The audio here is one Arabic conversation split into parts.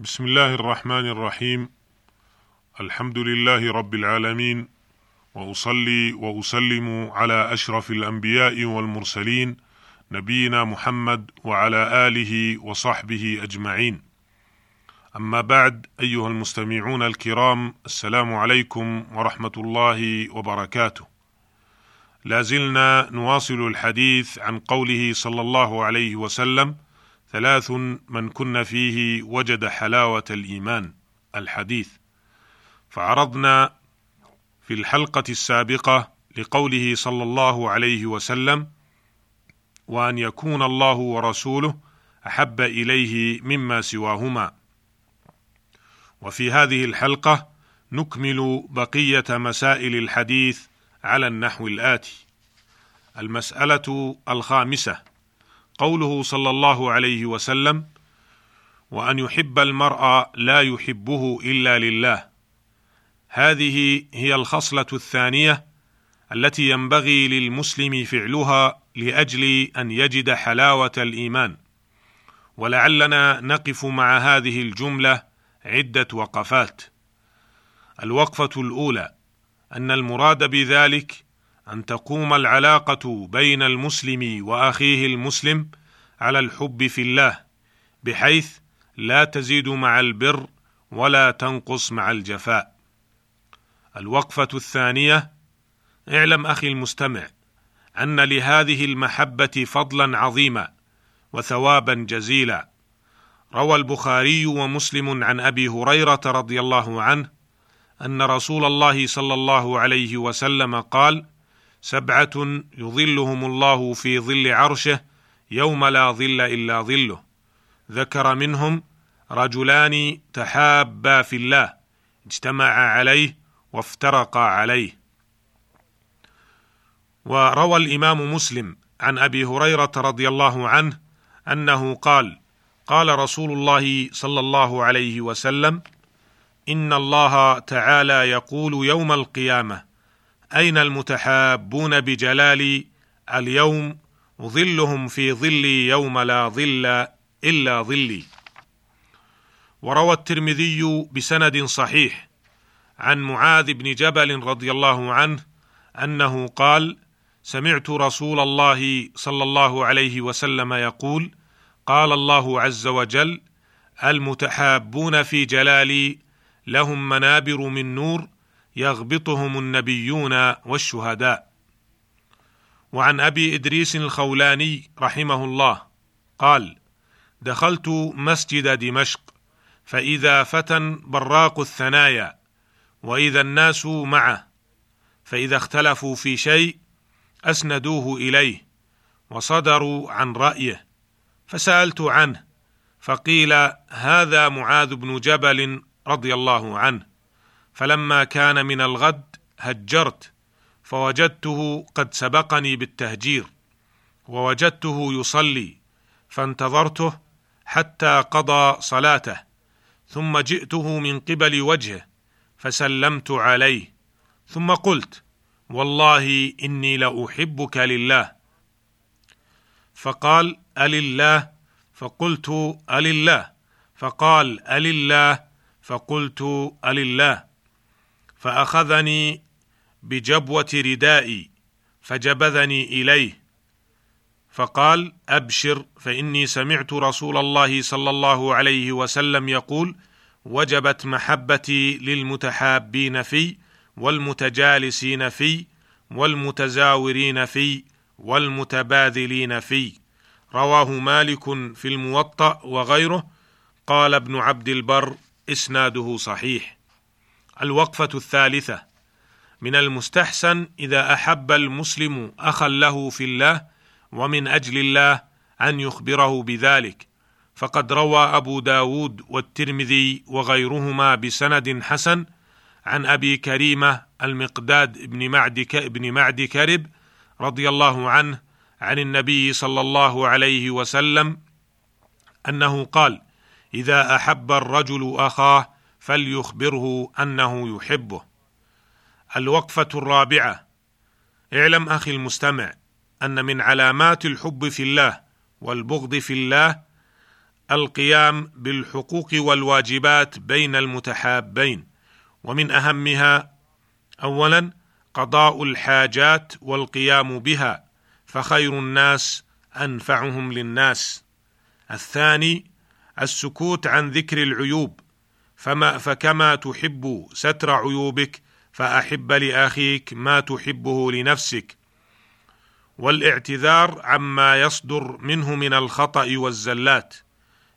بسم الله الرحمن الرحيم الحمد لله رب العالمين واصلي واسلم على اشرف الانبياء والمرسلين نبينا محمد وعلى اله وصحبه اجمعين اما بعد ايها المستمعون الكرام السلام عليكم ورحمه الله وبركاته لا زلنا نواصل الحديث عن قوله صلى الله عليه وسلم ثلاث من كن فيه وجد حلاوة الإيمان الحديث. فعرضنا في الحلقة السابقة لقوله صلى الله عليه وسلم وأن يكون الله ورسوله أحب إليه مما سواهما وفي هذه الحلقة نكمل بقية مسائل الحديث على النحو الآتي. المسألة الخامسة قوله صلى الله عليه وسلم وأن يحب المرء لا يحبه إلا لله. هذه هي الخصلة الثانية التي ينبغي للمسلم فعلها لأجل أن يجد حلاوة الإيمان. ولعلنا نقف مع هذه الجملة عدة وقفات. الوقفة الأولى أن المراد بذلك أن تقوم العلاقة بين المسلم وأخيه المسلم على الحب في الله بحيث لا تزيد مع البر ولا تنقص مع الجفاء. الوقفة الثانية اعلم أخي المستمع أن لهذه المحبة فضلا عظيما وثوابا جزيلا. روى البخاري ومسلم عن أبي هريرة رضي الله عنه أن رسول الله صلى الله عليه وسلم قال سبعة يظلهم الله في ظل عرشه يوم لا ظل إلا ظله. ذكر منهم رجلان تحابا في الله اجتمعا عليه وافترقا عليه. وروى الإمام مسلم عن أبي هريرة رضي الله عنه أنه قال قال رسول الله صلى الله عليه وسلم إن الله تعالى يقول يوم القيامة أين المتحابون بجلالي اليوم ظلهم في ظلي يوم لا ظل إلا ظلي. وروى الترمذي بسند صحيح عن معاذ بن جبل رضي الله عنه أنه قال سمعت رسول الله صلى الله عليه وسلم يقول قال الله عز وجل المتحابون في جلالي لهم منابر من نور يغبطهم النبيون والشهداء. وعن أبي إدريس الخولاني رحمه الله قال دخلت مسجد دمشق فإذا فتى براق الثنايا وإذا الناس معه فإذا اختلفوا في شيء أسندوه إليه وصدروا عن رأيه فسألت عنه فقيل هذا معاذ بن جبل رضي الله عنه. فلما كان من الغد هجرت فوجدته قد سبقني بالتهجير ووجدته يصلي فانتظرته حتى قضى صلاته ثم جئته من قبل وجهه فسلمت عليه ثم قلت والله إني لأحبك لله. فقال ألله؟ فقلت ألله. فقال ألله؟ فقلت ألله. فأخذني بجبوة ردائي فجبذني إليه. فقال أبشر فإني سمعت رسول الله صلى الله عليه وسلم يقول وجبت محبتي للمتحابين في والمتجالسين في والمتزاورين في والمتباذلين في. رواه مالك في الموطأ وغيره. قال ابن عبد البر إسناده صحيح. الوقفة الثالثة. من المستحسن إذا أحب المسلم أخا له في الله ومن أجل الله أن يخبره بذلك. فقد روى أبو داود والترمذي وغيرهما بسند حسن عن أبي كريمة المقداد بن معد بن معد كرب رضي الله عنه عن النبي صلى الله عليه وسلم أنه قال إذا أحب الرجل أخاه فليخبره أنه يحبه. الوقفة الرابعة. اعلم أخي المستمع أن من علامات الحب في الله والبغض في الله القيام بالحقوق والواجبات بين المتحابين ومن أهمها اولا قضاء الحاجات والقيام بها فخير الناس أنفعهم للناس. الثاني السكوت عن ذكر العيوب. فما فكما تحب ستر عيوبك فأحب لأخيك ما تحبه لنفسك. والإعتذار عما يصدر منه من الخطأ والزلات.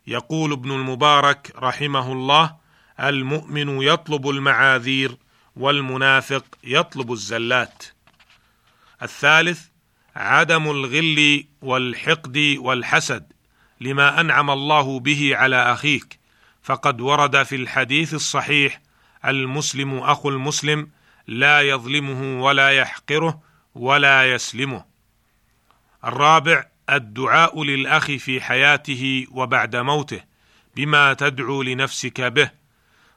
يقول ابن المبارك رحمه الله المؤمن يطلب المعاذير والمنافق يطلب الزلات. الثالث عدم الغل والحقد والحسد لما أنعم الله به على أخيك. فقد ورد في الحديث الصحيح المسلم أخو المسلم لا يظلمه ولا يحقره ولا يسلمه. الرابع الدعاء للأخ في حياته وبعد موته بما تدعو لنفسك به.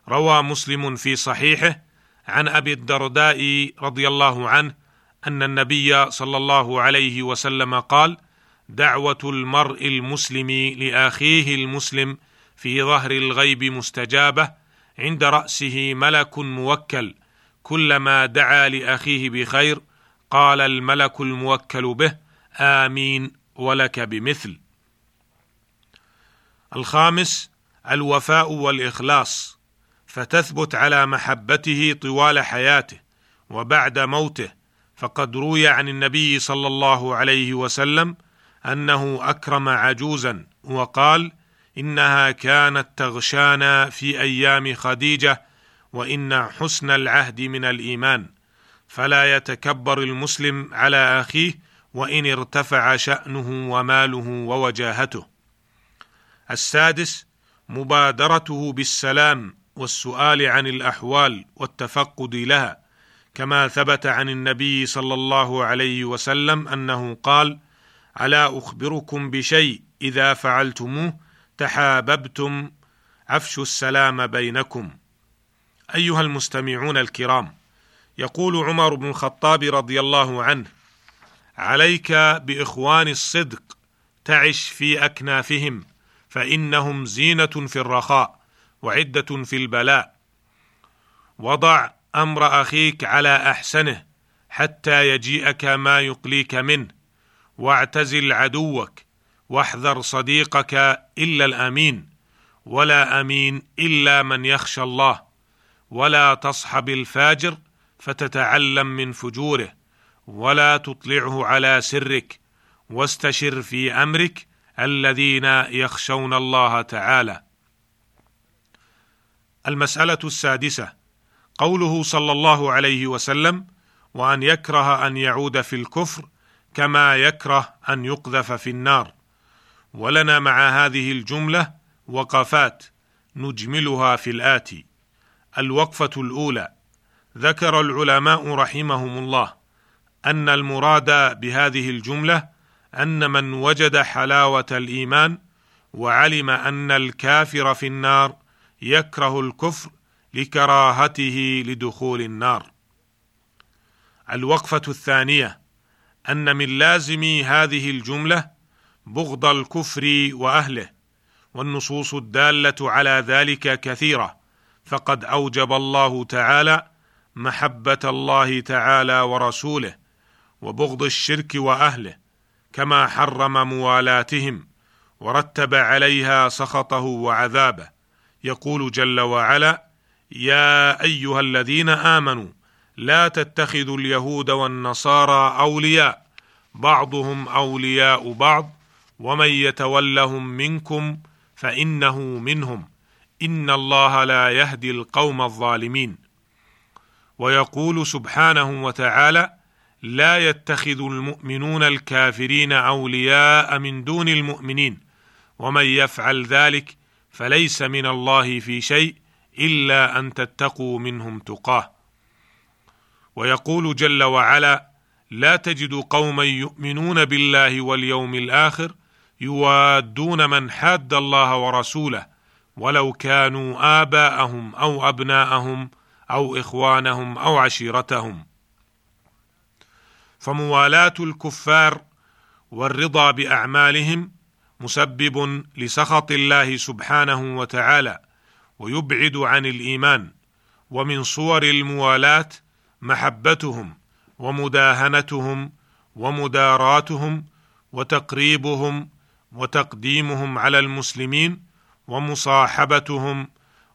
روى مسلم في صحيحه عن أبي الدرداء رضي الله عنه أن النبي صلى الله عليه وسلم قال دعوة المرء المسلم لأخيه المسلم في ظهر الغيب مستجابة عند رأسه ملك موكل كلما دعا لأخيه بخير قال الملك الموكل به آمين ولك بمثل. الخامس الوفاء والإخلاص فتثبت على محبته طوال حياته وبعد موته فقد روي عن النبي صلى الله عليه وسلم أنه أكرم عجوزا وقال إنها كانت تغشانا في أيام خديجة وإن حسن العهد من الإيمان. فلا يتكبر المسلم على أخيه وإن ارتفع شأنه وماله ووجاهته. السادس مبادرته بالسلام والسؤال عن الأحوال والتفقد لها. كما ثبت عن النبي صلى الله عليه وسلم أنه قال ألا أخبركم بشيء إذا فعلتموه؟ تحاببتم عفشوا السلام بينكم. أيها المستمعون الكرام يقول عمر بن الخطاب رضي الله عنه عليك بإخوان الصدق تعش في أكنافهم فإنهم زينة في الرخاء وعدة في البلاء. وضع أمر أخيك على أحسنه حتى يجيئك ما يقليك منه واعتزل عدوك واحذر صديقك إلا الأمين ولا أمين إلا من يخشى الله ولا تصحب الفاجر فتتعلم من فجوره ولا تطلعه على سرك واستشر في أمرك الذين يخشون الله تعالى. المسألة السادسة قوله صلى الله عليه وسلم وأن يكره أن يعود في الكفر كما يكره أن يقذف في النار ولنا مع هذه الجملة وقفات نجملها في الاتي الوقفة الأولى. ذكر العلماء رحمهم الله أن المراد بهذه الجملة أن من وجد حلاوة الإيمان وعلم أن الكافر في النار يكره الكفر لكراهته لدخول النار. الوقفة الثانية. أن من لازم هذه الجملة بغض الكفر وأهله والنصوص الدالة على ذلك كثيرة فقد أوجب الله تعالى محبة الله تعالى ورسوله وبغض الشرك وأهله كما حرم موالاتهم ورتب عليها سخطه وعذابه. يقول جل وعلا يا أيها الذين آمنوا لا تتخذوا اليهود والنصارى أولياء بعضهم أولياء بعض ومن يتولهم منكم فانه منهم ان الله لا يهدي القوم الظالمين. ويقول سبحانه وتعالى لا يتخذ المؤمنون الكافرين اولياء من دون المؤمنين. ومن يفعل ذلك فليس من الله في شيء الا ان تتقوا منهم تقاه. ويقول جل وعلا لا تجد قوما يؤمنون بالله واليوم الآخر يوادون من حاد الله ورسوله ولو كانوا آباءهم أو أبناءهم أو إخوانهم أو عشيرتهم. فموالاة الكفار والرضا بأعمالهم مسبب لسخط الله سبحانه وتعالى ويبعد عن الإيمان ومن صور الموالاة محبتهم ومداهنتهم ومداراتهم وتقريبهم وتقديمهم على المسلمين ومصاحبتهم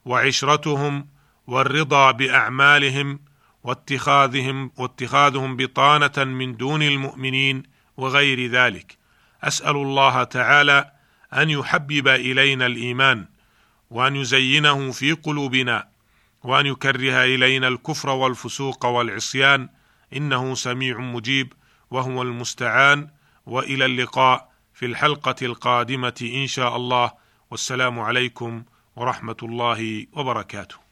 وعشرتهم والرضا بأعمالهم واتخاذهم واتخاذهم بطانة من دون المؤمنين وغير ذلك. أسأل الله تعالى أن يحبب إلينا الإيمان وأن يزينه في قلوبنا وأن يكره إلينا الكفر والفسوق والعصيان. إنه سميع مجيب وهو المستعان. وإلى اللقاء. في الحلقة القادمة إن شاء الله والسلام عليكم ورحمة الله وبركاته.